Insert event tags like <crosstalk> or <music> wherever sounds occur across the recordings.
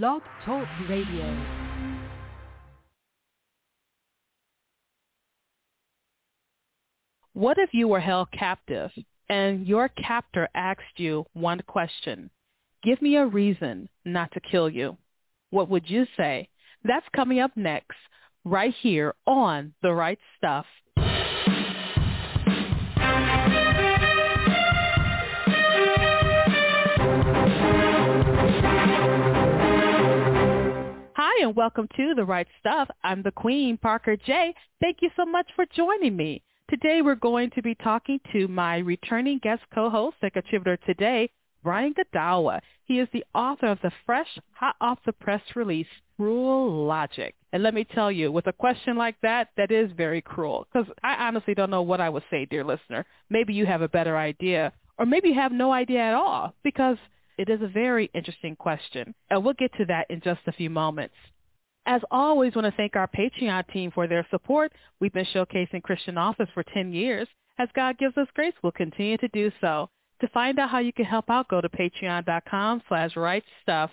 Blog Talk Radio. What if you were held captive and your captor asked you one question? Give me a reason not to kill you. What would you say? That's coming up next, right here on The Write Stuff. And welcome to The Write Stuff. I'm the Queen, Parker J. Thank you so much for joining me. Today we're going to be talking to my returning guest co-host and contributor today, Brian Godawa. He is the author of the fresh, hot off the press release, Cruel Logic. And let me tell you, with a question like that, that is very cruel. Because I honestly don't know what I would say, dear listener. Maybe you have a better idea. Or maybe you have no idea at all. Because it is a very interesting question. And we'll get to that in just a few moments. As always, want to thank our Patreon team for their support. We've been showcasing Christian authors for 10 years. As God gives us grace, we'll continue to do so. To find out how you can help out, go to patreon.com slash right stuff.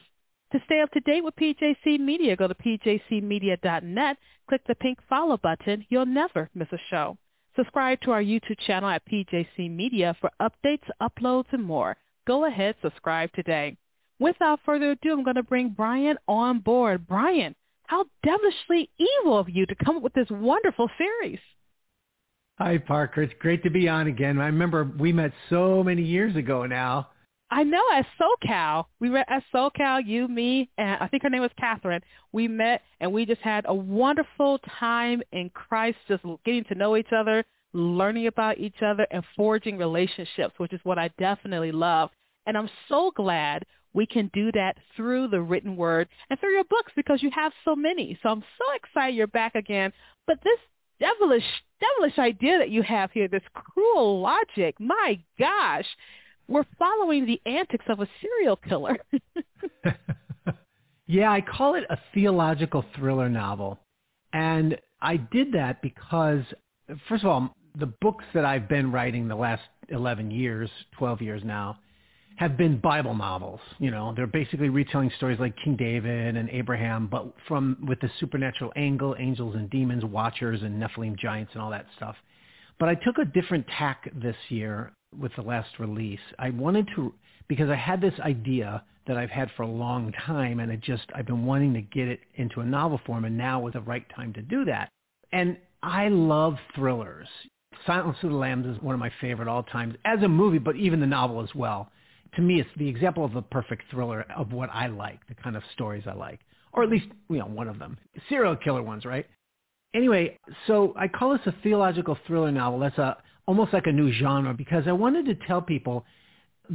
To stay up to date with PJC Media, go to pjcmedia.net. Click the pink follow button. You'll never miss a show. Subscribe to our YouTube channel at PJC Media for updates, uploads, and more. Go ahead, subscribe today. Without further ado, I'm going to bring Brian on board. Brian, how devilishly evil of you to come up with this wonderful series. Hi, Parker. It's great to be on again. I remember we met so many years ago now. I know at SoCal. We met at SoCal, you, me, and I think her name was Catherine. We met and we just had a wonderful time in Christ, just getting to know each other, learning about each other, and forging relationships, which is what I definitely love. And I'm so glad we can do that through the written word and through your books because you have so many. So I'm so excited you're back again. But this devilish, devilish idea that you have here, this cruel logic, my gosh, we're following the antics of a serial killer. <laughs> yeah, I call it a theological thriller novel. And I did that because, first of all, the books that I've been writing the last 11 years, 12 years now, have been Bible novels. You know, they're basically retelling stories like King David and Abraham, but from with the supernatural angle, angels and demons, watchers and Nephilim giants and all that stuff. But I took a different tack this year with the last release. I wanted to because I had this idea that I've had for a long time and it just I've been wanting to get it into a novel form and now was the right time to do that. And I love thrillers. Silence of the Lambs is one of my favorite all times as a movie, but even the novel as well to me, it's the example of the perfect thriller of what I like, the kind of stories I like, or at least you know one of them, serial killer ones, right? Anyway, so I call this a theological thriller novel. That's a almost like a new genre because I wanted to tell people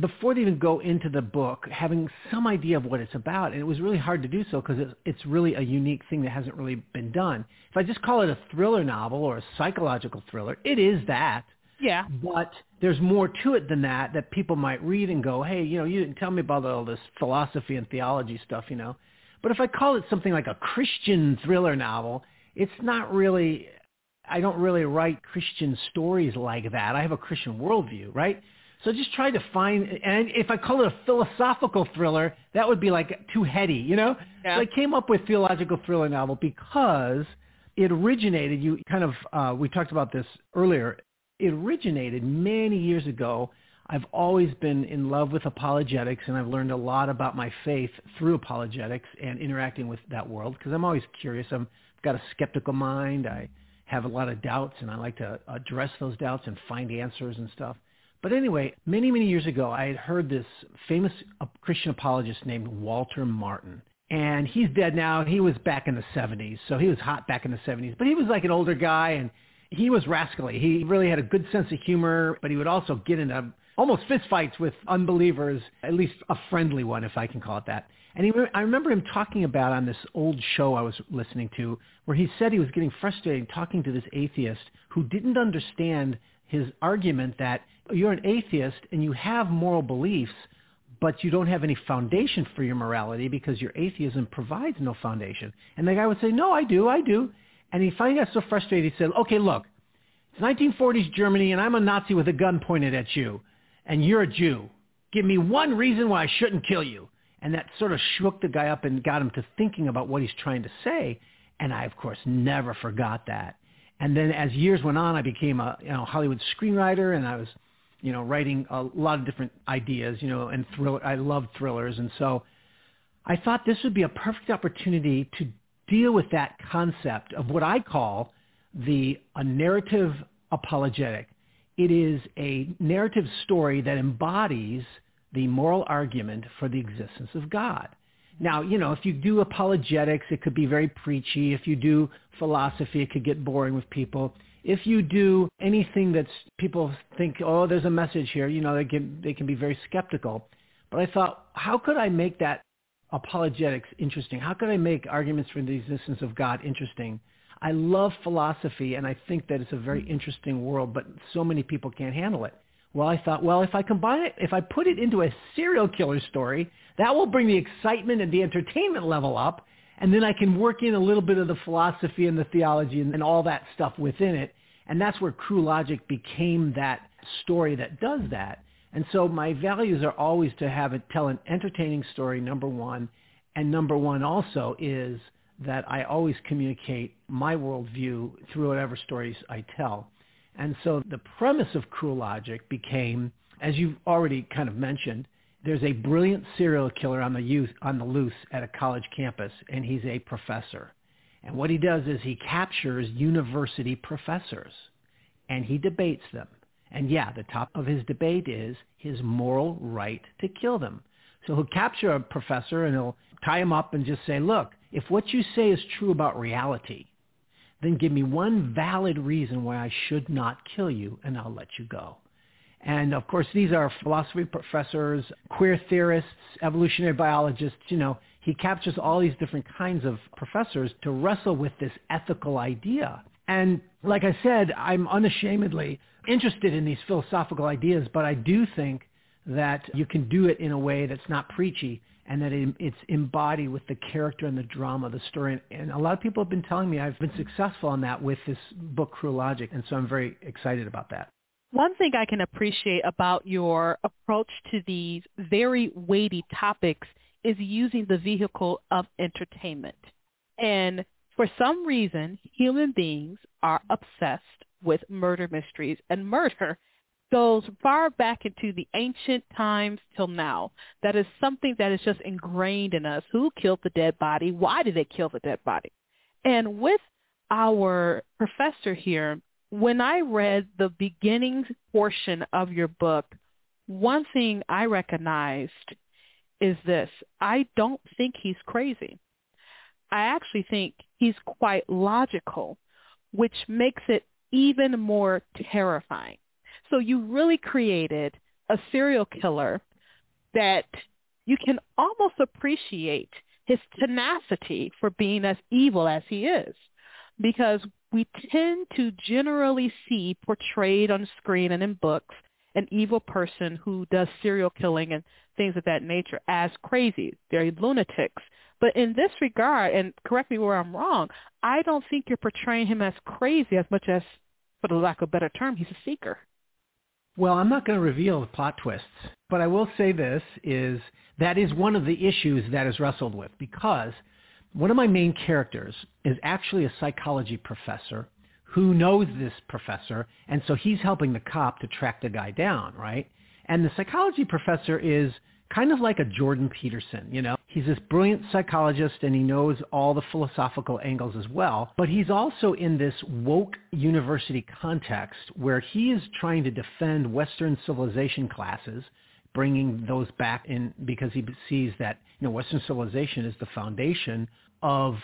before they even go into the book having some idea of what it's about. And it was really hard to do so because it's, it's really a unique thing that hasn't really been done. If I just call it a thriller novel or a psychological thriller, it is that. Yeah. But there's more to it than that that people might read and go, hey, you know, you didn't tell me about all this philosophy and theology stuff, you know. But if I call it something like a Christian thriller novel, it's not really, I don't really write Christian stories like that. I have a Christian worldview, right? So just try to find, and if I call it a philosophical thriller, that would be like too heady, you know? Yeah. So I came up with theological thriller novel because it originated, you kind of, uh, we talked about this earlier, it originated many years ago. I've always been in love with apologetics and I've learned a lot about my faith through apologetics and interacting with that world because I'm always curious. i have got a skeptical mind. I have a lot of doubts and I like to address those doubts and find answers and stuff. But anyway, many, many years ago, I had heard this famous Christian apologist named Walter Martin. And he's dead now. He was back in the 70s. So he was hot back in the 70s. But he was like an older guy and he was rascally. He really had a good sense of humor, but he would also get into almost fistfights with unbelievers, at least a friendly one, if I can call it that. And he, I remember him talking about on this old show I was listening to, where he said he was getting frustrated talking to this atheist who didn't understand his argument that you're an atheist and you have moral beliefs, but you don't have any foundation for your morality because your atheism provides no foundation. And the guy would say, no, I do, I do. And he finally got so frustrated, he said, okay, look, it's 1940s Germany, and I'm a Nazi with a gun pointed at you, and you're a Jew. Give me one reason why I shouldn't kill you. And that sort of shook the guy up and got him to thinking about what he's trying to say. And I, of course, never forgot that. And then as years went on, I became a you know, Hollywood screenwriter, and I was, you know, writing a lot of different ideas, you know, and thriller. I loved thrillers, and so I thought this would be a perfect opportunity to deal with that concept of what I call the a narrative apologetic. It is a narrative story that embodies the moral argument for the existence of God. Now, you know, if you do apologetics, it could be very preachy. If you do philosophy, it could get boring with people. If you do anything that's people think, oh, there's a message here, you know, they can they can be very skeptical. But I thought, how could I make that apologetics interesting? How could I make arguments for the existence of God interesting? I love philosophy and I think that it's a very hmm. interesting world, but so many people can't handle it. Well, I thought, well, if I combine it, if I put it into a serial killer story, that will bring the excitement and the entertainment level up. And then I can work in a little bit of the philosophy and the theology and, and all that stuff within it. And that's where Cruel Logic became that story that does that. And so my values are always to have it tell an entertaining story, number one. And number one also is that I always communicate my worldview through whatever stories I tell. And so the premise of Cruel Logic became, as you've already kind of mentioned, there's a brilliant serial killer on the, youth, on the loose at a college campus, and he's a professor. And what he does is he captures university professors, and he debates them. And yeah, the top of his debate is his moral right to kill them. So he'll capture a professor and he'll tie him up and just say, look, if what you say is true about reality, then give me one valid reason why I should not kill you, and I'll let you go. And of course, these are philosophy professors, queer theorists, evolutionary biologists. You know, he captures all these different kinds of professors to wrestle with this ethical idea. And like I said, I'm unashamedly interested in these philosophical ideas, but I do think that you can do it in a way that's not preachy and that it's embodied with the character and the drama the story. And a lot of people have been telling me I've been successful on that with this book, Cruel Logic, and so I'm very excited about that. One thing I can appreciate about your approach to these very weighty topics is using the vehicle of entertainment. And for some reason, human beings are obsessed with murder mysteries and murder goes far back into the ancient times till now. That is something that is just ingrained in us. Who killed the dead body? Why did they kill the dead body? And with our professor here, when I read the beginning portion of your book, one thing I recognized is this. I don't think he's crazy. I actually think he's quite logical, which makes it even more terrifying. So you really created a serial killer that you can almost appreciate his tenacity for being as evil as he is because we tend to generally see portrayed on screen and in books an evil person who does serial killing and things of that nature as crazy. They're lunatics. But in this regard, and correct me where I'm wrong, I don't think you're portraying him as crazy as much as, for the lack of a better term, he's a seeker. Well, I'm not going to reveal the plot twists, but I will say this is that is one of the issues that is wrestled with because one of my main characters is actually a psychology professor who knows this professor, and so he's helping the cop to track the guy down, right? And the psychology professor is kind of like a Jordan Peterson, you know. He's this brilliant psychologist and he knows all the philosophical angles as well, but he's also in this woke university context where he is trying to defend Western civilization classes, bringing those back in because he sees that, you know, Western civilization is the foundation of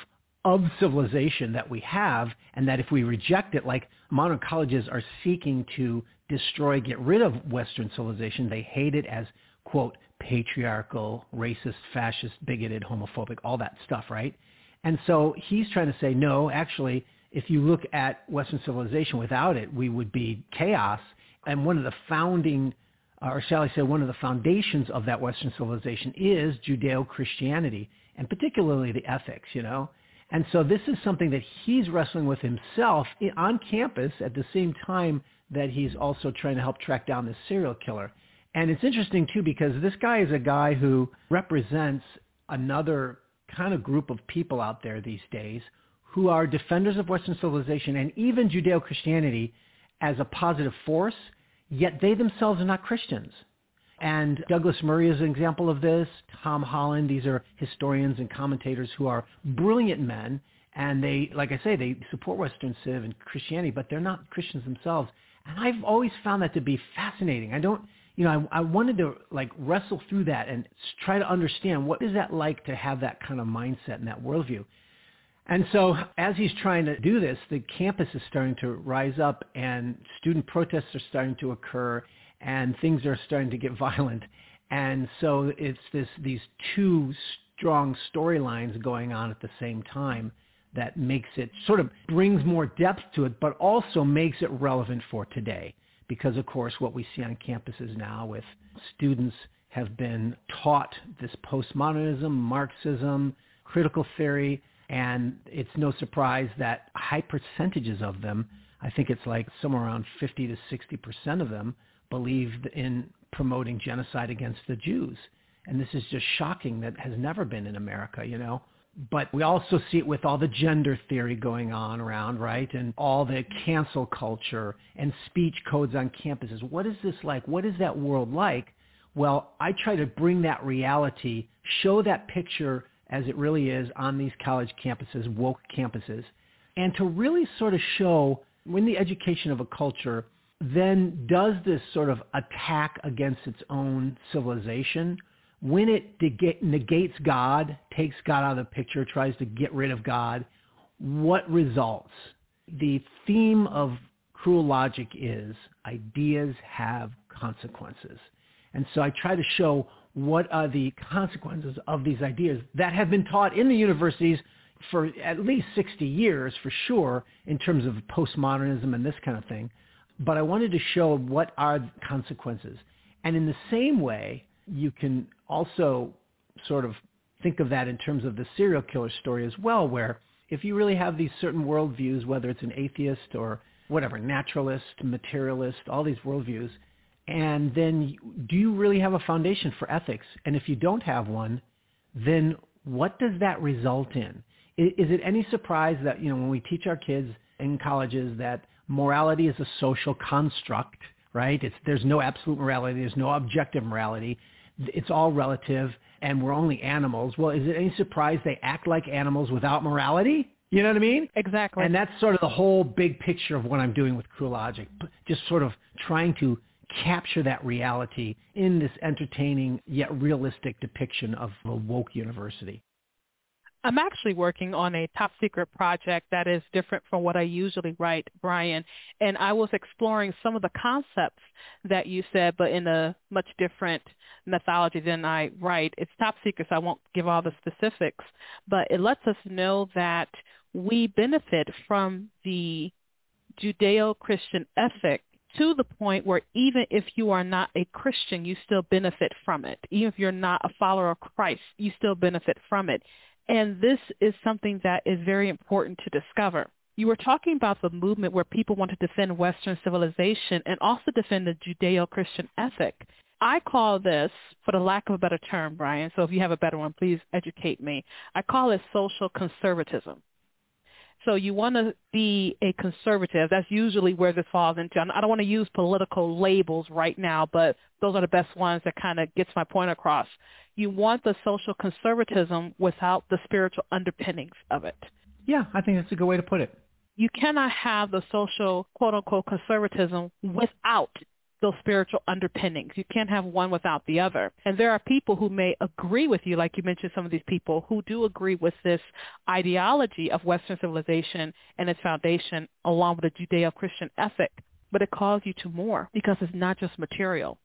of civilization that we have and that if we reject it, like modern colleges are seeking to destroy, get rid of Western civilization, they hate it as, quote, patriarchal, racist, fascist, bigoted, homophobic, all that stuff, right? And so he's trying to say, no, actually, if you look at Western civilization without it, we would be chaos. And one of the founding, uh, or shall I say, one of the foundations of that Western civilization is Judeo-Christianity, and particularly the ethics, you know? And so this is something that he's wrestling with himself on campus at the same time that he's also trying to help track down this serial killer. And it's interesting too because this guy is a guy who represents another kind of group of people out there these days who are defenders of Western civilization and even Judeo-Christianity as a positive force, yet they themselves are not Christians. And Douglas Murray is an example of this. Tom Holland, these are historians and commentators who are brilliant men. And they, like I say, they support Western Civ and Christianity, but they're not Christians themselves. And I've always found that to be fascinating. I don't, you know, I, I wanted to like wrestle through that and try to understand what is that like to have that kind of mindset and that worldview. And so as he's trying to do this, the campus is starting to rise up and student protests are starting to occur and things are starting to get violent. And so it's this, these two strong storylines going on at the same time that makes it sort of brings more depth to it, but also makes it relevant for today. Because of course what we see on campuses now with students have been taught this postmodernism, Marxism, critical theory, and it's no surprise that high percentages of them, I think it's like somewhere around 50 to 60% of them, believed in promoting genocide against the Jews. And this is just shocking that has never been in America, you know. But we also see it with all the gender theory going on around, right? And all the cancel culture and speech codes on campuses. What is this like? What is that world like? Well, I try to bring that reality, show that picture as it really is on these college campuses, woke campuses, and to really sort of show when the education of a culture then does this sort of attack against its own civilization, when it negates God, takes God out of the picture, tries to get rid of God, what results? The theme of cruel logic is ideas have consequences. And so I try to show what are the consequences of these ideas that have been taught in the universities for at least 60 years for sure in terms of postmodernism and this kind of thing. But I wanted to show what are the consequences. And in the same way, you can also sort of think of that in terms of the serial killer story as well, where if you really have these certain worldviews, whether it's an atheist or whatever, naturalist, materialist, all these worldviews, and then do you really have a foundation for ethics? And if you don't have one, then what does that result in? Is it any surprise that, you know, when we teach our kids in colleges that morality is a social construct, right? It's, there's no absolute morality. There's no objective morality. It's all relative and we're only animals. Well, is it any surprise they act like animals without morality? You know what I mean? Exactly. And that's sort of the whole big picture of what I'm doing with Cruel Logic. Just sort of trying to capture that reality in this entertaining yet realistic depiction of a woke university. I'm actually working on a top secret project that is different from what I usually write, Brian. And I was exploring some of the concepts that you said, but in a much different methodology than I write. It's top secret, so I won't give all the specifics. But it lets us know that we benefit from the Judeo-Christian ethic to the point where even if you are not a Christian, you still benefit from it. Even if you're not a follower of Christ, you still benefit from it. And this is something that is very important to discover. You were talking about the movement where people want to defend Western civilization and also defend the Judeo-Christian ethic. I call this, for the lack of a better term, Brian, so if you have a better one, please educate me. I call it social conservatism. So you want to be a conservative. That's usually where this falls into. I don't want to use political labels right now, but those are the best ones that kind of gets my point across. You want the social conservatism without the spiritual underpinnings of it. Yeah, I think that's a good way to put it. You cannot have the social quote unquote conservatism without those spiritual underpinnings. You can't have one without the other. And there are people who may agree with you, like you mentioned some of these people who do agree with this ideology of Western civilization and its foundation along with the Judeo-Christian ethic. But it calls you to more because it's not just material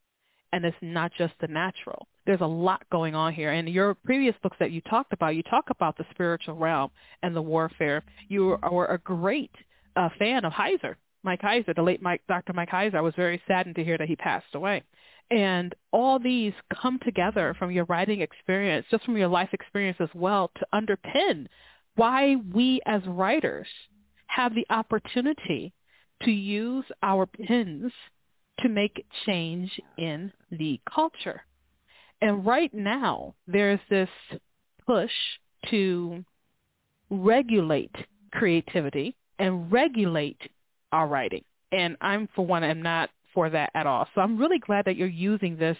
and it's not just the natural. There's a lot going on here. And your previous books that you talked about, you talk about the spiritual realm and the warfare. You were a great uh, fan of Heiser Mike Heiser, the late Mike, Dr. Mike Heiser. I was very saddened to hear that he passed away. And all these come together from your writing experience, just from your life experience as well, to underpin why we as writers have the opportunity to use our pens to make change in the culture. And right now, there's this push to regulate creativity and regulate our writing. And I'm, for one, am not for that at all. So I'm really glad that you're using this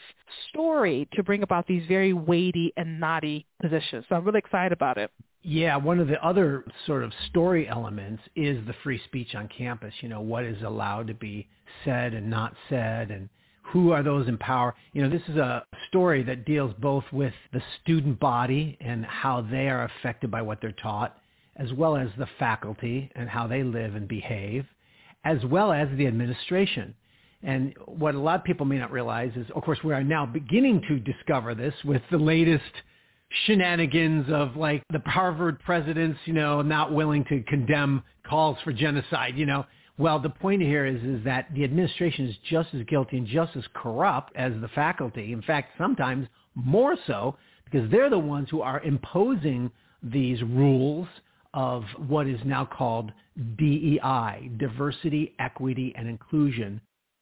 story to bring about these very weighty and knotty positions. So I'm really excited about it. Yeah, one of the other sort of story elements is the free speech on campus. You know, what is allowed to be said and not said and who are those in power? You know, this is a story that deals both with the student body and how they are affected by what they're taught, as well as the faculty and how they live and behave, as well as the administration. And what a lot of people may not realize is, of course, we are now beginning to discover this with the latest shenanigans of like the Harvard presidents, you know, not willing to condemn calls for genocide, you know. Well, the point here is, is that the administration is just as guilty and just as corrupt as the faculty. In fact, sometimes more so because they're the ones who are imposing these rules of what is now called DEI, diversity, equity, and inclusion.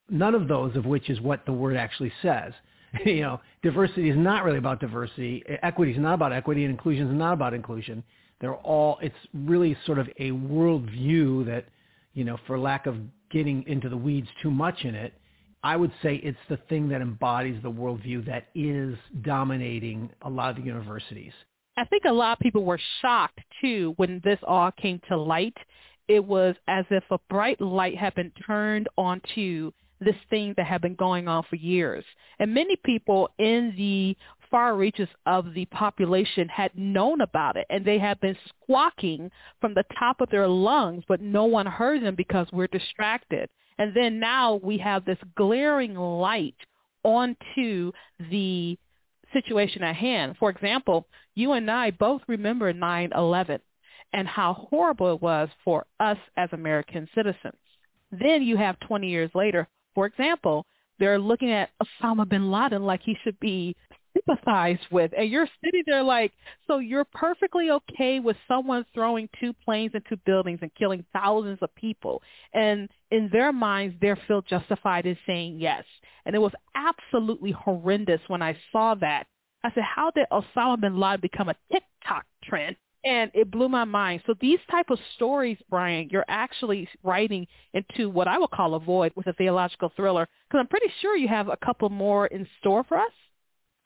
None of those of which is what the word actually says. <laughs> you know, diversity is not really about diversity. Equity is not about equity, and inclusion is not about inclusion. They're all. It's really sort of a worldview that you know, for lack of getting into the weeds too much in it, I would say it's the thing that embodies the worldview that is dominating a lot of the universities. I think a lot of people were shocked too when this all came to light. It was as if a bright light had been turned onto this thing that had been going on for years. And many people in the far reaches of the population had known about it and they had been squawking from the top of their lungs, but no one heard them because we're distracted. And then now we have this glaring light onto the situation at hand. For example, you and I both remember 9-11 and how horrible it was for us as American citizens. Then you have 20 years later, for example, they're looking at Osama bin Laden like he should be sympathized with. And you're sitting there like, so you're perfectly okay with someone throwing two planes into buildings and killing thousands of people. And in their minds, they're feel justified in saying yes. And it was absolutely horrendous when I saw that. I said, how did Osama bin Laden become a TikTok trend? And it blew my mind. So these type of stories, Brian, you're actually writing into what I would call a void with a theological thriller, because I'm pretty sure you have a couple more in store for us.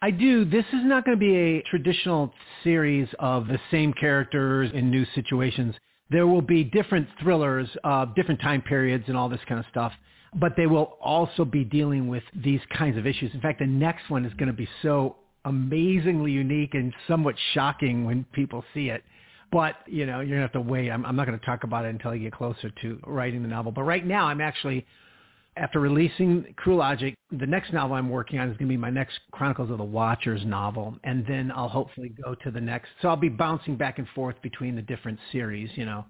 I do. This is not going to be a traditional series of the same characters in new situations. There will be different thrillers, uh, different time periods and all this kind of stuff, but they will also be dealing with these kinds of issues. In fact, the next one is going to be so amazingly unique and somewhat shocking when people see it. But, you know, you're going to have to wait. I'm, I'm not going to talk about it until I get closer to writing the novel. But right now I'm actually after releasing Cruel Logic, the next novel I'm working on is going to be my next Chronicles of the Watchers novel, and then I'll hopefully go to the next. So I'll be bouncing back and forth between the different series, you know.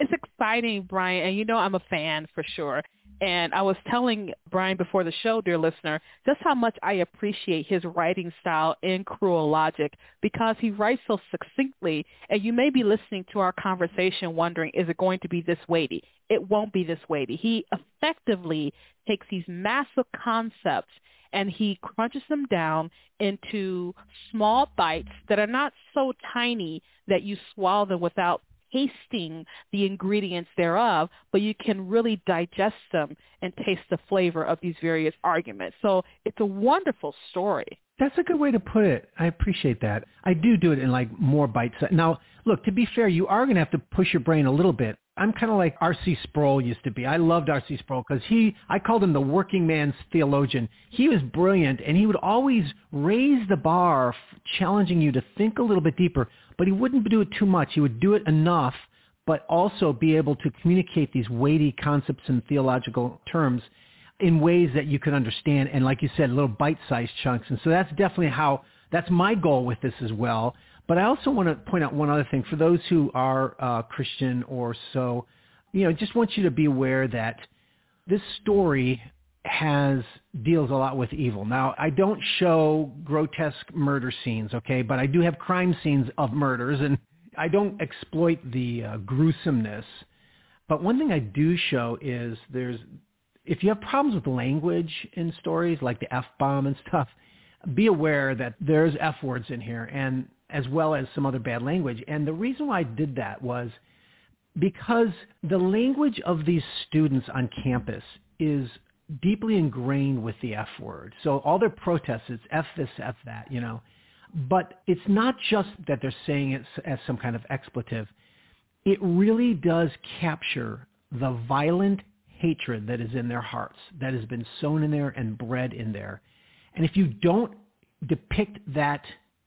It's exciting, Brian, and you know I'm a fan for sure. And I was telling Brian before the show, dear listener, just how much I appreciate his writing style in Cruel Logic because he writes so succinctly. And you may be listening to our conversation wondering, is it going to be this weighty? It won't be this weighty. He effectively takes these massive concepts and he crunches them down into small bites that are not so tiny that you swallow them without tasting the ingredients thereof, but you can really digest them and taste the flavor of these various arguments. So it's a wonderful story. That's a good way to put it. I appreciate that. I do do it in like more bites. Now, look, to be fair, you are going to have to push your brain a little bit. I'm kind of like R.C. Sproul used to be. I loved R.C. Sproul because he, I called him the working man's theologian. He was brilliant and he would always raise the bar, challenging you to think a little bit deeper but he wouldn't do it too much. He would do it enough, but also be able to communicate these weighty concepts and theological terms in ways that you could understand. And like you said, little bite-sized chunks. And so that's definitely how, that's my goal with this as well. But I also want to point out one other thing for those who are uh, Christian or so, you know, just want you to be aware that this story has deals a lot with evil. Now, I don't show grotesque murder scenes, okay, but I do have crime scenes of murders, and I don't exploit the uh, gruesomeness. But one thing I do show is there's if you have problems with language in stories like the F-bomb and stuff, be aware that there's F words in here and as well as some other bad language. And the reason why I did that was because the language of these students on campus is deeply ingrained with the F word. So all their protests, it's F this, F that, you know. But it's not just that they're saying it as some kind of expletive. It really does capture the violent hatred that is in their hearts, that has been sown in there and bred in there. And if you don't depict that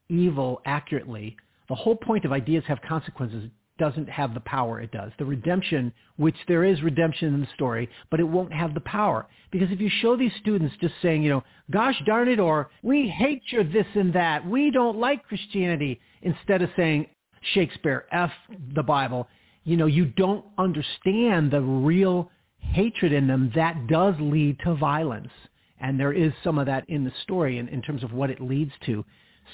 evil accurately, the whole point of ideas have consequences doesn't have the power it does. The redemption, which there is redemption in the story, but it won't have the power. Because if you show these students just saying, you know, gosh darn it, or we hate your this and that, we don't like Christianity, instead of saying Shakespeare, F the Bible, you know, you don't understand the real hatred in them that does lead to violence. And there is some of that in the story in, in terms of what it leads to.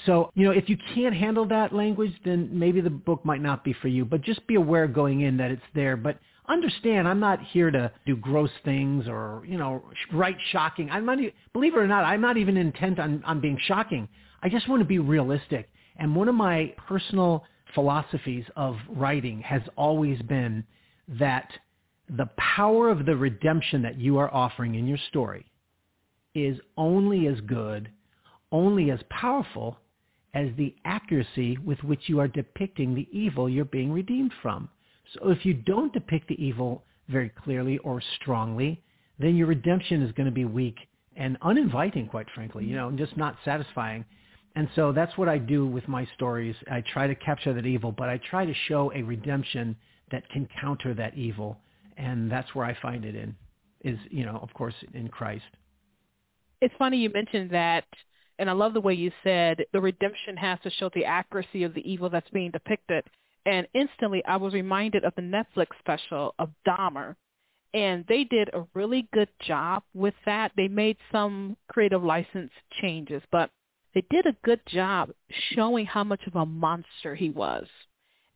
So, you know, if you can't handle that language, then maybe the book might not be for you. But just be aware going in that it's there. But understand, I'm not here to do gross things or, you know, write shocking. I'm not, believe it or not, I'm not even intent on, on being shocking. I just want to be realistic. And one of my personal philosophies of writing has always been that the power of the redemption that you are offering in your story is only as good, only as powerful as the accuracy with which you are depicting the evil you're being redeemed from. So if you don't depict the evil very clearly or strongly, then your redemption is going to be weak and uninviting, quite frankly, you know, and just not satisfying. And so that's what I do with my stories. I try to capture that evil, but I try to show a redemption that can counter that evil. And that's where I find it in, is, you know, of course, in Christ. It's funny you mentioned that and I love the way you said the redemption has to show the accuracy of the evil that's being depicted. And instantly I was reminded of the Netflix special of Dahmer. And they did a really good job with that. They made some creative license changes, but they did a good job showing how much of a monster he was.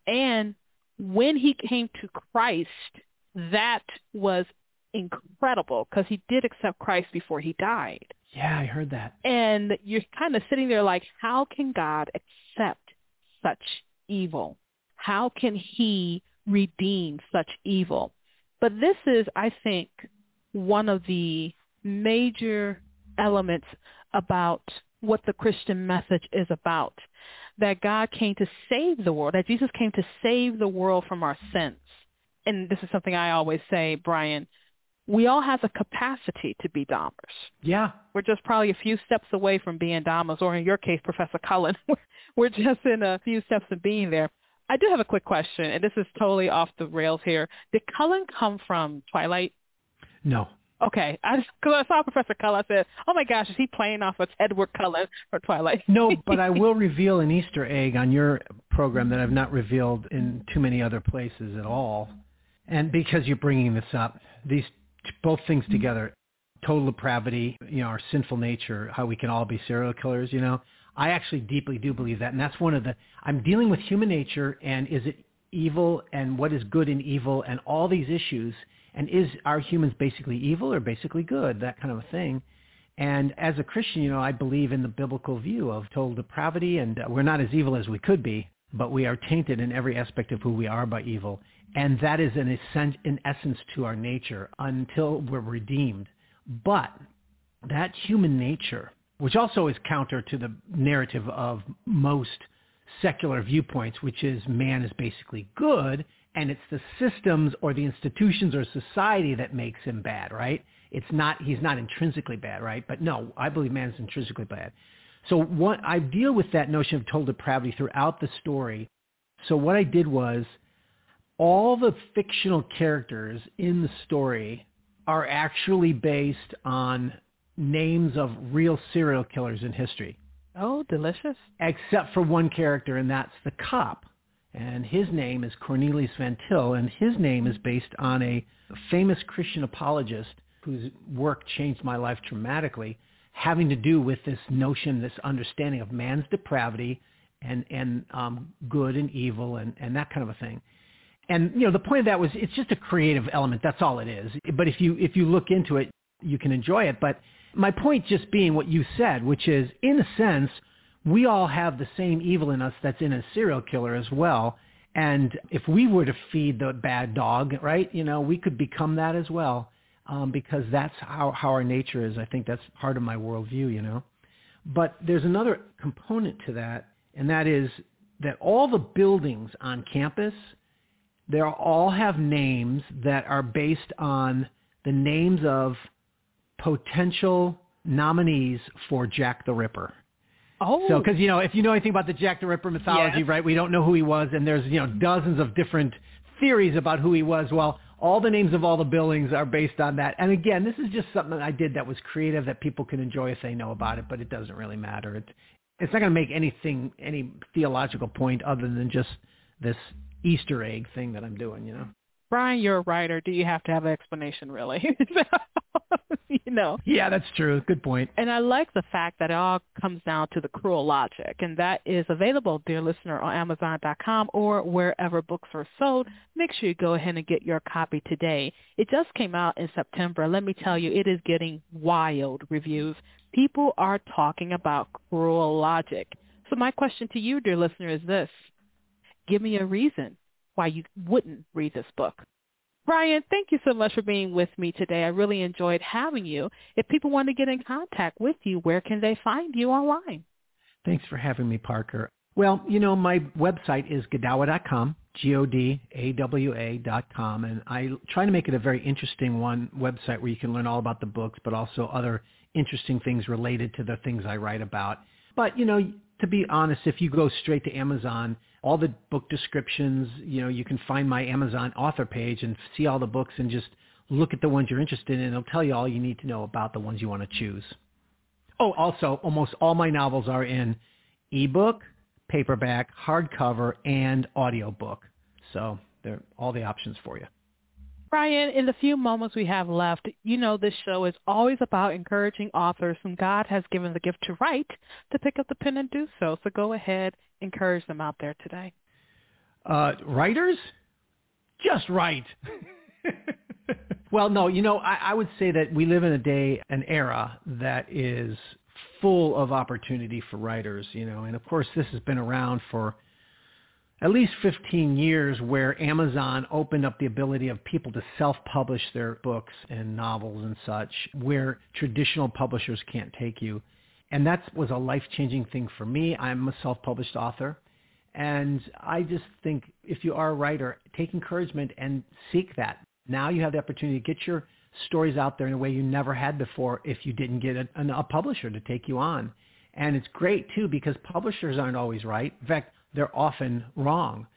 And when he came to Christ, that was incredible because he did accept Christ before he died. Yeah, I heard that. And you're kind of sitting there like, how can God accept such evil? How can he redeem such evil? But this is, I think, one of the major elements about what the Christian message is about. That God came to save the world, that Jesus came to save the world from our sins. And this is something I always say, Brian, we all have the capacity to be Dahmers. Yeah. We're just probably a few steps away from being Dahmers, or in your case, Professor Cullen, <laughs> we're just in a few steps of being there. I do have a quick question, and this is totally off the rails here. Did Cullen come from Twilight? No. Okay, I just, cause I saw Professor Cullen, I said, "Oh my gosh, is he playing off of Edward Cullen for Twilight?" no, but I <laughs> will reveal an Easter egg on your program that I've not revealed in too many other places at all. And because you're bringing this up, these both things mm-hmm. together, total depravity, you know, our sinful nature, how we can all be serial killers, you know. I actually deeply do believe that. And that's one of the, I'm dealing with human nature and is it evil and what is good and evil and all these issues. And is, are humans basically evil or basically good? That kind of a thing. And as a Christian, you know, I believe in the biblical view of total depravity and we're not as evil as we could be, but we are tainted in every aspect of who we are by evil. And that is an, essen- in essence to our nature until we're redeemed. But that human nature, which also is counter to the narrative of most secular viewpoints, which is man is basically good and it's the systems or the institutions or society that makes him bad, right? It's not, he's not intrinsically bad, right? But no, I believe man is intrinsically bad. So what I deal with that notion of total depravity throughout the story. So what I did was all the fictional characters in the story are actually based on names of real serial killers in history. Oh, delicious. Except for one character, and that's the cop. And his name is Cornelius Van Til, and his name is based on a famous Christian apologist whose work changed my life dramatically, having to do with this notion, this understanding of man's depravity and, and um, good and evil and, and that kind of a thing and you know the point of that was it's just a creative element that's all it is but if you if you look into it you can enjoy it. But my point just being what you said, which is in a sense, we all have the same evil in us that's in a serial killer as well. And if we were to feed the bad dog, right, you know, we could become that as well um, because that's how, how our nature is. I think that's part of my worldview, you know. But there's another component to that, and that is that all the buildings on campus, they all have names that are based on the names of potential nominees for Jack the Ripper. Oh. So, because you know, if you know anything about the Jack the Ripper mythology, Yes. right? We don't know who he was, and there's you know dozens of different theories about who he was. Well, all the names of all the buildings are based on that. And again, this is just something I did that was creative that people can enjoy if they know about it, but it doesn't really matter. It, it's not going to make anything any theological point other than just this Easter egg thing that I'm doing. You know. Brian, you're a writer. Do you have to have an explanation, really? <laughs> you know. Yeah, that's true. Good point. And I like the fact that it all comes down to the cruel logic, and that is available, dear listener, on Amazon.com or wherever books are sold. Make sure you go ahead and get your copy today. It just came out in September. Let me tell you, it is getting wild reviews. People are talking about cruel logic. So my question to you, dear listener, is this. Give me a reason why you wouldn't read this book. Brian, thank you so much for being with me today. I really enjoyed having you. If people want to get in contact with you, where can they find you online? Thanks for having me, Parker. Well, you know, my website is godawa.com, G-O-D-A-W-A dot com, and I try to make it a very interesting one website where you can learn all about the books, but also other interesting things related to the things I write about. But, you know, to be honest, if you go straight to Amazon, all the book descriptions, you know, you can find my Amazon author page and see all the books and just look at the ones you're interested in, it'll tell you all you need to know about the ones you want to choose. Oh, also, almost all my novels are in ebook, paperback, hardcover, and audiobook. So they're all the options for you. Brian, in the few moments we have left, you know this show is always about encouraging authors whom God has given the gift to write to pick up the pen and do so. So go ahead, encourage them out there today. Uh, writers, just write. <laughs> well, no, you know, I, I would say that we live in a day, an era that is full of opportunity for writers, you know, and of course this has been around for at least 15 years where Amazon opened up the ability of people to self-publish their books and novels and such where traditional publishers can't take you. And that was a life-changing thing for me. I'm a self-published author. And I just think if you are a writer, take encouragement and seek that. Now you have the opportunity to get your stories out there in a way you never had before if you didn't get a, a publisher to take you on. And it's great too because publishers aren't always right. In fact, they're often wrong.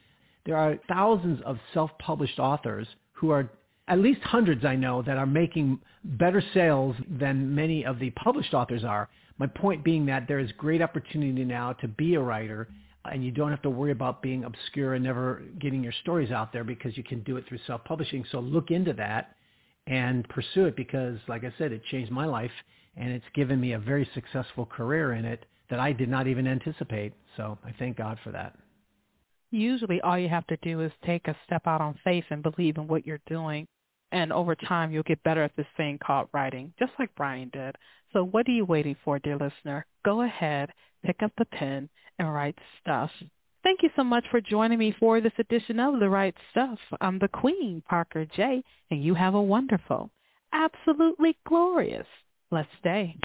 There are thousands of self-published authors who are, at least hundreds I know, that are making better sales than many of the published authors are. My point being that there is great opportunity now to be a writer and you don't have to worry about being obscure and never getting your stories out there because you can do it through self-publishing. So look into that and pursue it because, like I said, it changed my life and it's given me a very successful career in it that I did not even anticipate. So I thank God for that. Usually all you have to do is take a step out on faith and believe in what you're doing. And over time, you'll get better at this thing called writing, just like Brian did. So what are you waiting for, dear listener? Go ahead, pick up the pen, and write stuff. Thank you so much for joining me for this edition of The Write Stuff. I'm the Queen, Parker J, and you have a wonderful, absolutely glorious, blessed day.